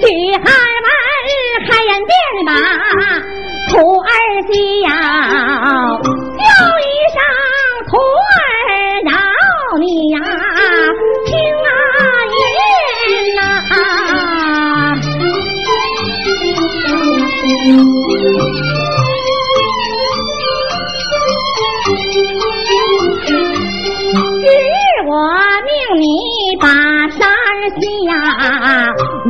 去海门海盐店吧，徒儿媳要叫一声徒儿饶你呀，听啊言呐。今我命你把山下，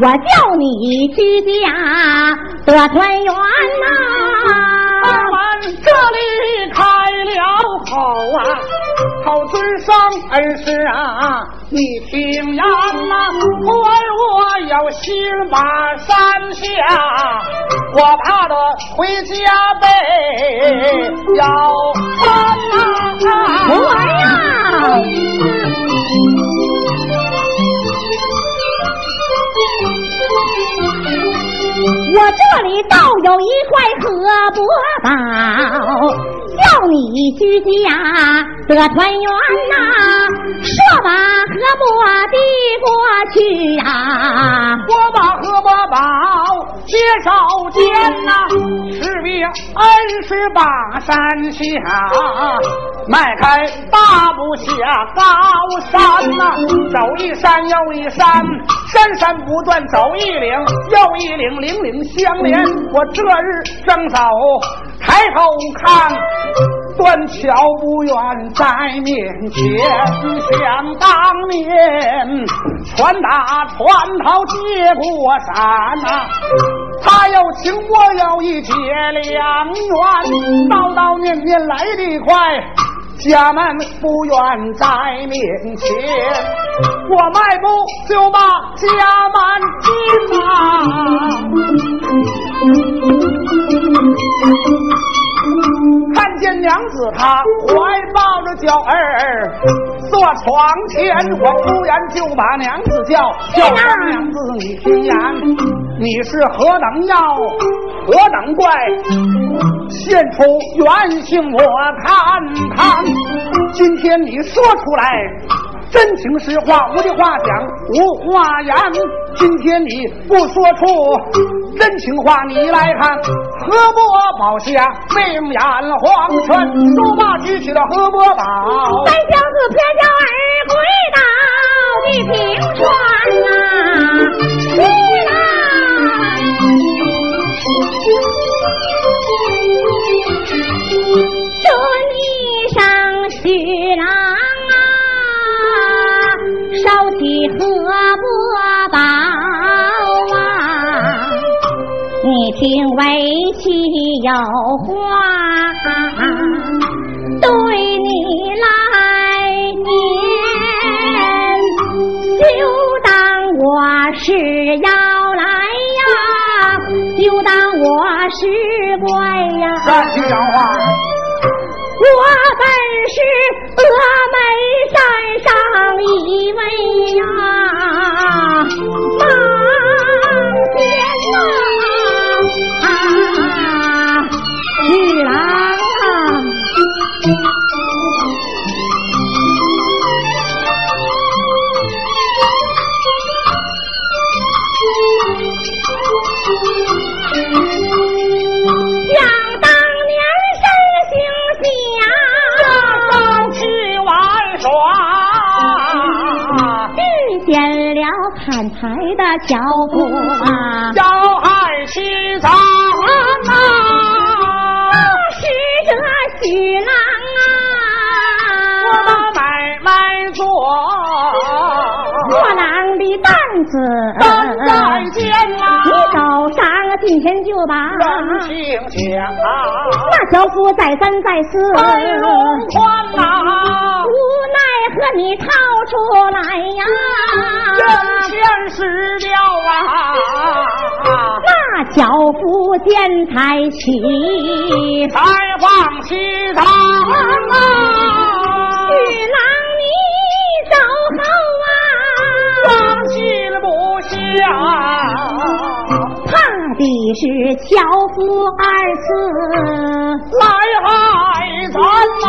我叫你居家得团圆呐、咱们这里开了口啊，口尊上恩师啊，你听言呐，徒儿我有心把山下，我怕的回家被要翻呐。我这里倒有一块河伯宝，叫你居家得团圆呐、说把河伯递过去呀、我把河伯宝介绍间呐，士兵恩师把山下，迈开大步下高山呐、走一山又一山，山山不断走一岭又一岭，岭岭相连。我这日正走，抬头看。断桥不远在面前，想当年船打船头接过山呐、他又请我要一结良缘，叨叨念念来得快。家门不远在面前，我迈步就把家门进呐、看见娘子她怀抱着娇儿坐床前，我突然就把娘子叫，叫娘子你听言，你是何等妖，何等怪，现出原形我看看。今天你说出来。真情实话，无的话讲，无话言。今天你不说出真情话，你来看，河伯宝下命眼黄泉，说罢举起了河伯宝。三小子偏要儿跪倒地平川啊，起河伯宝啊，你听为妻有话。对你来言，就当我是要来呀，就当我是怪呀。我本是峨眉山上一位呀，柴的樵夫啊，要害妻长啊！是这喜郎啊。我啊，把买卖做，过郎的担子，担在肩啊，你手上今天就把人情讲，那樵夫再三再四，白龙宽呐，无奈何你掏出来呀，人前失掉啊，那樵夫见财起，才放西堂啊，许郎你走后啊，放心不下，怕的是樵夫二次，来害咱呐，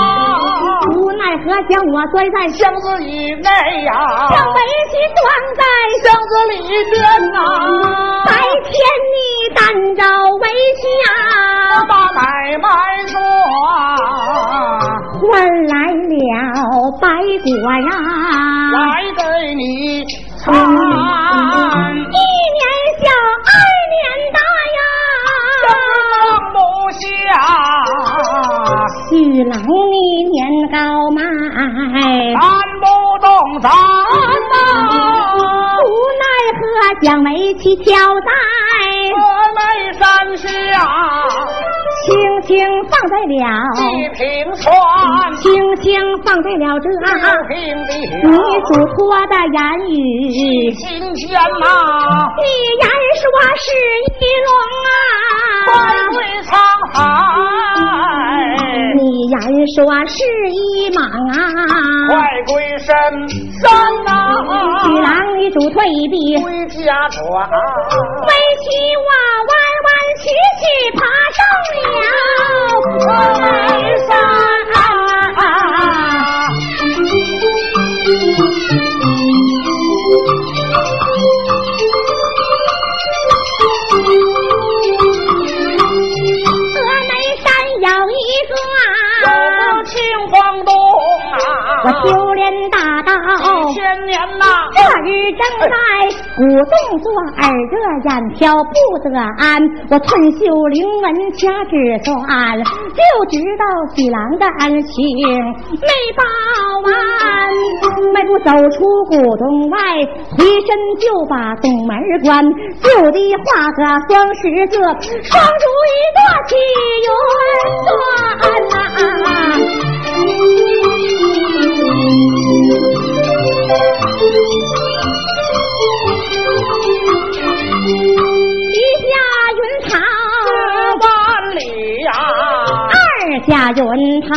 无奈何将我摔在箱子里内呀，将围裙装在箱子里边呐。白天你担着围巾，我，把买卖做，换来了白果呀，来给你尝。一平川，轻轻放在了这六平地，你嘱托的言语。新鲜呐，你言说是一龙啊，百回沧海，你言说是一蟒啊，快归深山呐，女郎你主退避，归家转。棋我弯弯曲曲爬上了眉呐，这日正在鼓动作，耳热眼飘不得安。我寸袖灵文掐指算，就知道喜郎的恩情没报完。迈步走出古洞外，回身就把洞门关，就地画个双十字，双如一座起云端呐、下云台，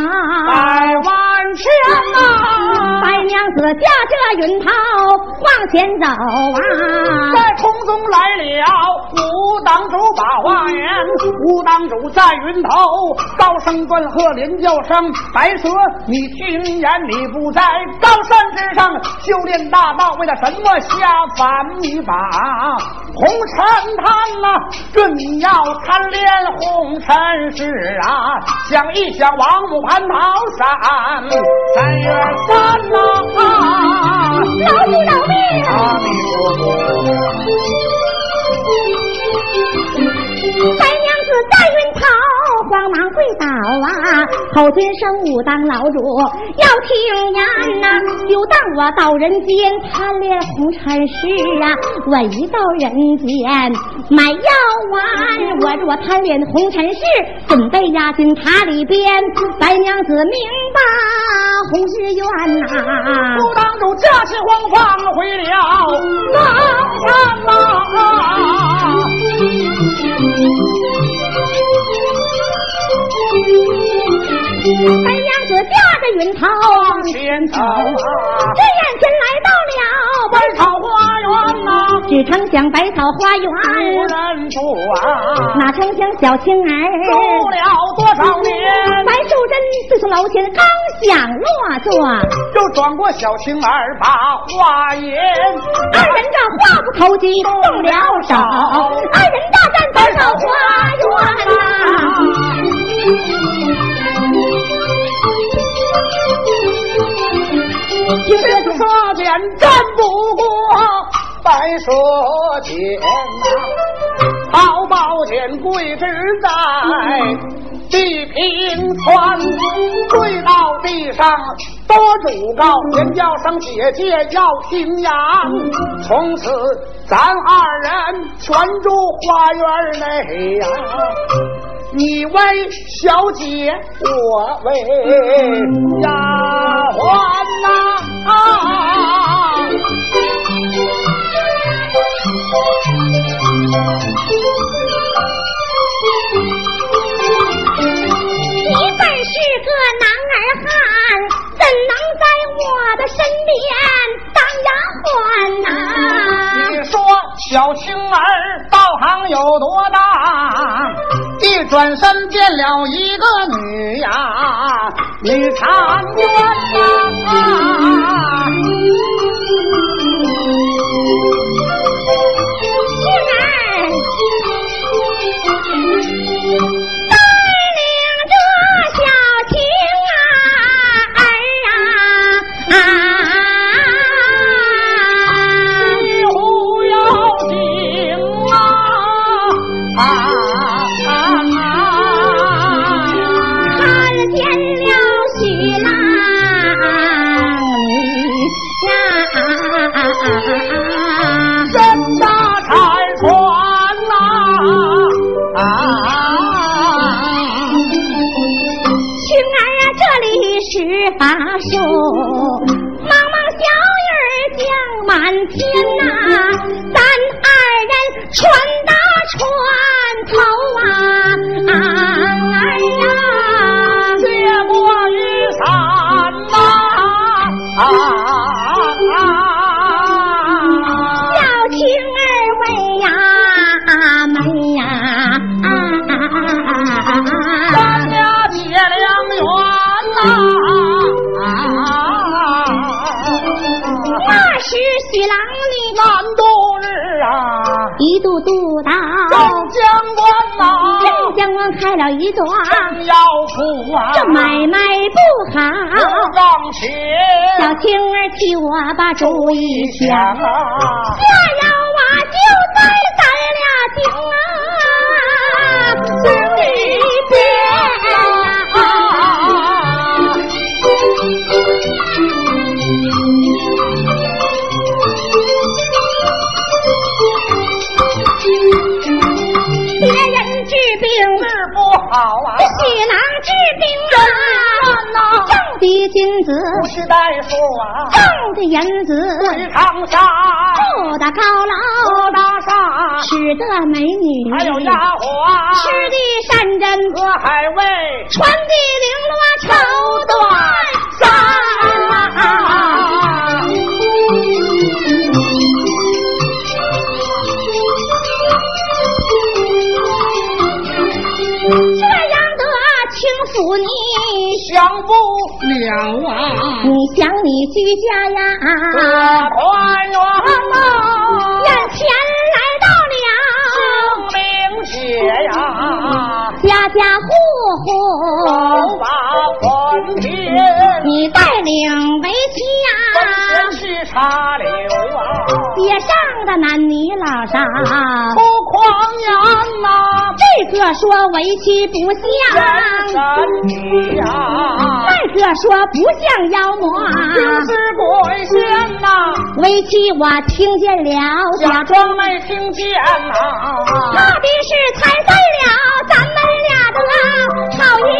千呐，白娘子驾着云涛往前走啊，在空中来了武当主把话言，武当主在云头高声断喝连叫声，白蛇你听言你不在高山之上修炼大道，为了什么下凡你把？红尘滩呐、这你要贪恋红尘事啊！想一想王母蟠桃山，三月三呐、饶不饶命？阿弥陀佛。白娘子在云头慌忙跪倒啊，后尊生武当老主要听言呐、就当我到人间贪恋红尘事啊，我一到人间买药丸，我若贪恋红尘事，准备押进塔里边。白娘子明白红日愿呐、武当主驾起黄放回了狼山呐、白娘子驾着云头往前走，这眼前来到了百草花园呐、只成想百草花无园，人住啊，哪成想小青住儿。了多少年，白素贞自从楼前刚想落座，就转过小青儿把话言，二人这话不投机动了手，二人大战百草花园呐、听这说剑战不过白蛇剑呐、好宝剑跪之在地平川，跪到地上多主告，连叫声姐姐要听言，从此咱二人全住花园内呀、你为小姐，我为丫鬟呐、你本是个男儿汉，怎能在我的身边当丫鬟呐、你说小青儿道行有多大？一转身见了一个女呀，女婵娟啊。开了一段要富啊，这买卖不好。小青儿替我把主意想。啊，好啊！喜郎治病啊，挣的金子。不是大夫啊，挣的银子。滚长沙，住的高楼。大厦，娶的美女，还有丫鬟，吃的山珍。和海味，穿的绫罗绸缎啊！你想你居家呀，团圆啊，眼前来到了清明节呀，家家户户都把婚帖，你带领围棋呀，真是插柳啊，街上的男女老少不狂言呐。这个说为妻不像神女呀，那个说不像妖魔，就是鬼仙呐。为妻我听见了，假装没听见呐。怕的是踩碎了咱们俩的好姻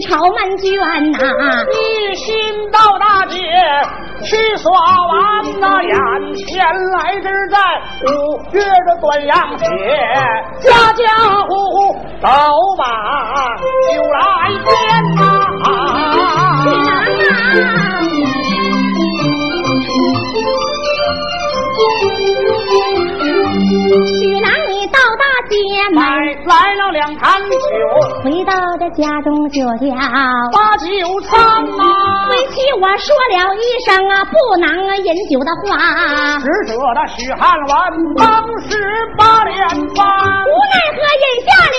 朝门卷呐，一心到大街去耍玩那眼前来这在五月的端阳节，家家户户家中就叫把酒餐呐。为妻我说了一声啊，不能饮酒的话，使者的许汉文当时把脸发，无奈何饮下了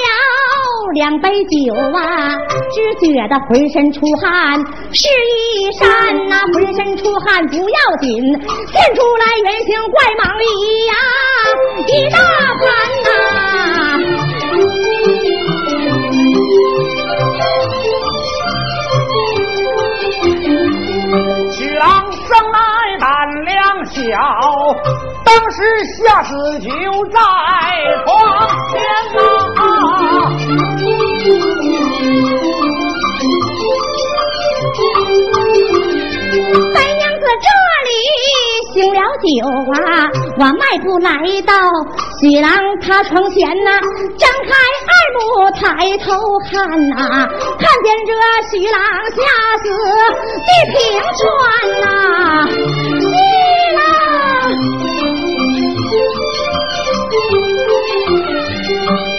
两杯酒啊，只觉得浑身出汗是一山呐，浑身出汗不要紧，现出来原形怪蟒狸呀。一大盘呐，许郎生来胆量小，当时下死就在床前呐。三娘子这里醒了酒啊，我迈步来到。徐郎他床前呐，张开二目抬头看呐，看见这徐郎下死一平川呐，徐郎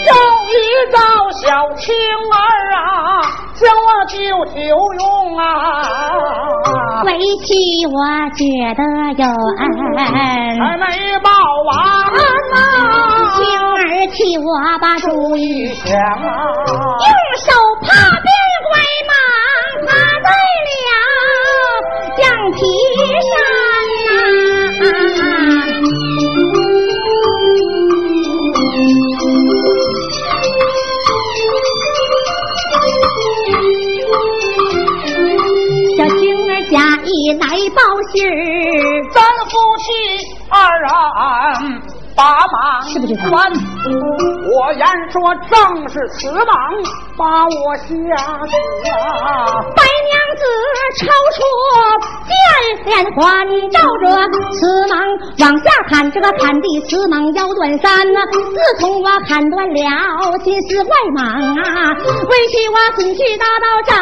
终于找小青儿啊，将我救有用啊！为妻我觉得有恩，还没报完呐，青儿替我把主意想啊，把忙是不是他，我言说正是此忙把我吓死啊！白娘子抽出剑连环，照着此蟒往下砍，这个砍的此蟒腰断山呐、自从我砍断了金丝外蟒啊，为妻我损去大道整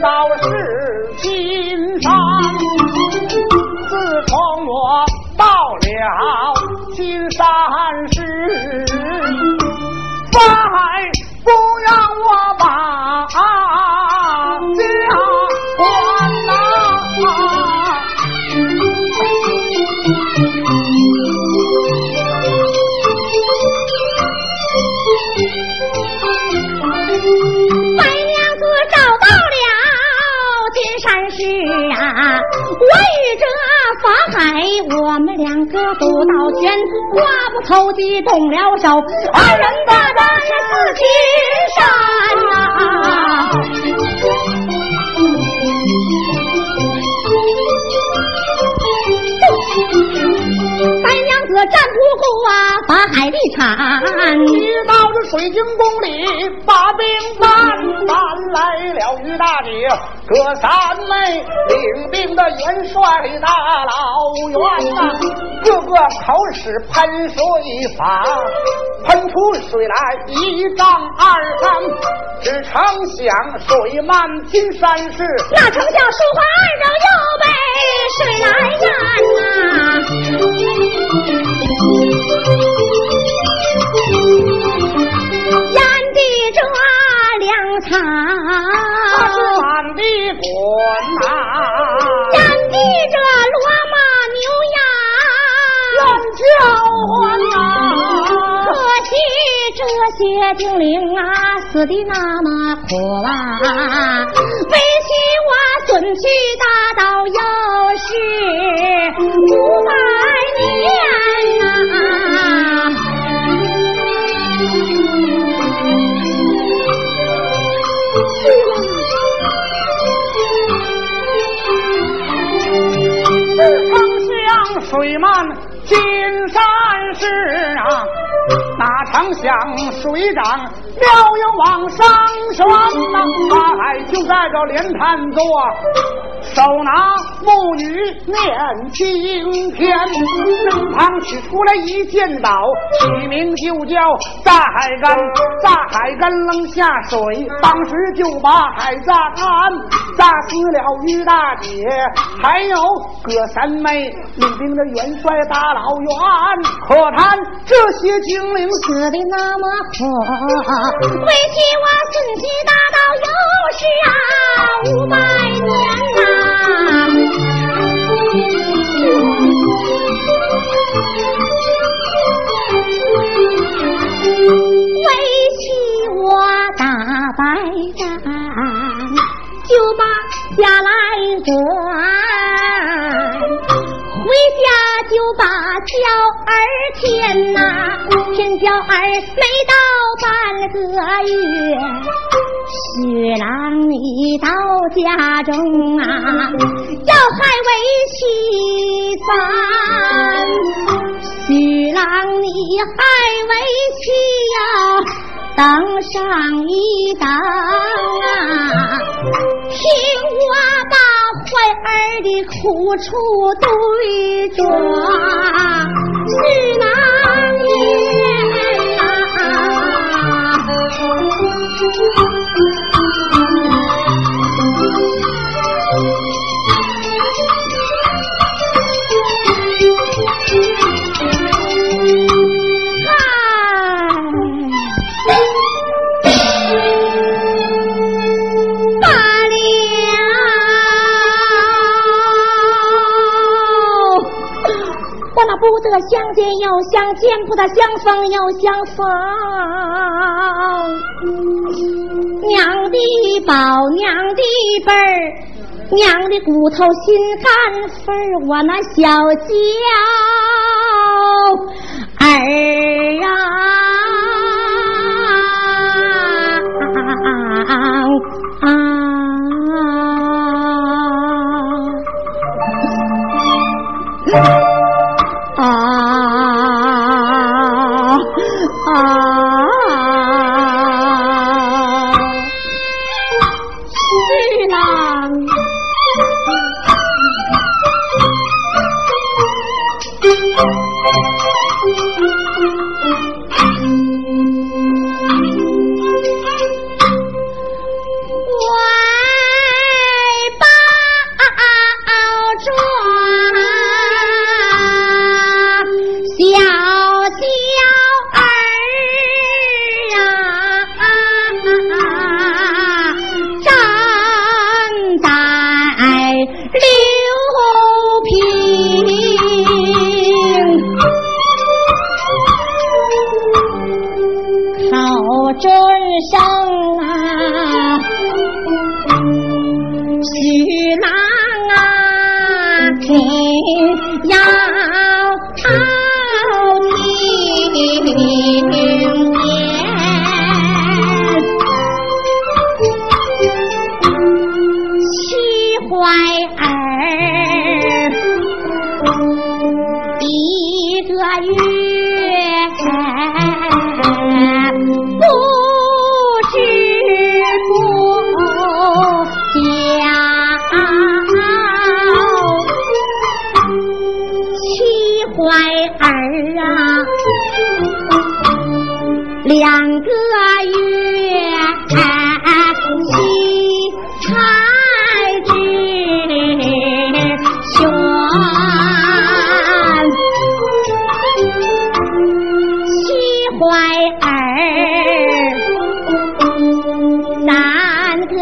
道是金山。自从我到了呀，我与这法海，我们两个赌到悬，话不投机动了手，二人的那是四岐山战不过啊，法海地铲。一到这水晶宫里，把兵搬，搬来了于大姐，葛三妹领兵的元帅大老元呐、个个口使喷水法，喷出水来一丈二丈，只成想水漫金山市。那丞相说话二人又被水来淹呐、这些精灵啊，死的那么苦啊！为妻我损去大道又是五百年呐、自称像水漫金山市啊，哪常想水涨了又往上旋呐、他还就在这莲潭坐，手拿木鱼念经篇，身旁取出来一剑刀，取名就叫炸海干，炸海干扔下水，当时就把海炸干，炸死了于大姐，还有葛三妹领兵的元帅大老元，可叹这些精灵死的那么苦，为替我损去大道又是啊五百年。就把家来转。回家就把娇儿添呐，添娇儿没到半个月，徐郎你到家中啊，要害为妻番。徐郎你还为妻呀登上一等啊？听我把怀儿的苦处对着是难言啊。相见又相见，不得相逢又相逢。娘的宝，娘的贝儿，娘的骨头心肝肺儿，我那小娇儿啊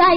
大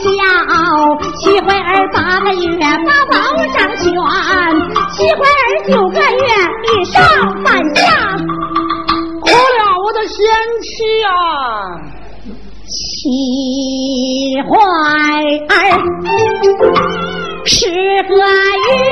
小七怀儿八个月宝宝掌权七怀儿九个月以上半下哭了我的贤妻啊七怀儿十个月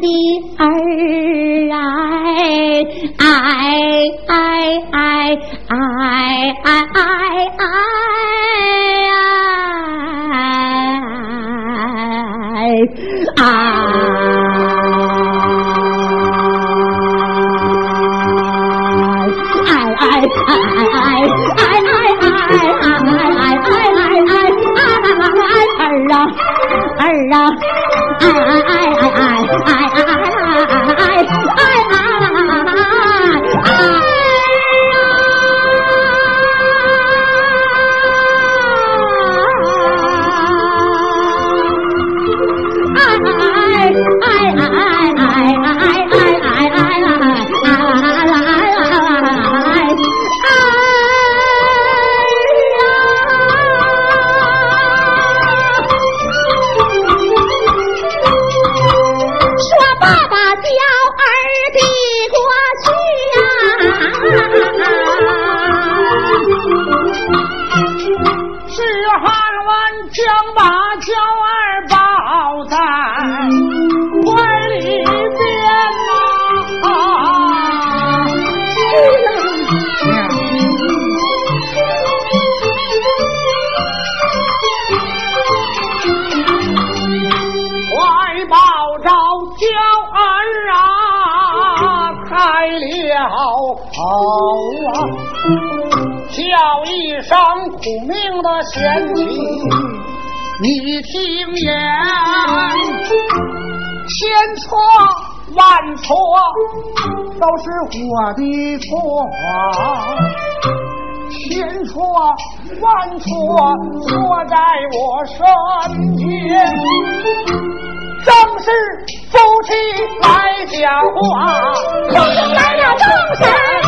的儿啊，哎哎哎哎哎哎！苦命的贤妻，你听言，千错万错都是我的错，千错万错错在我身边，正是夫妻来讲话，迎来了众神殿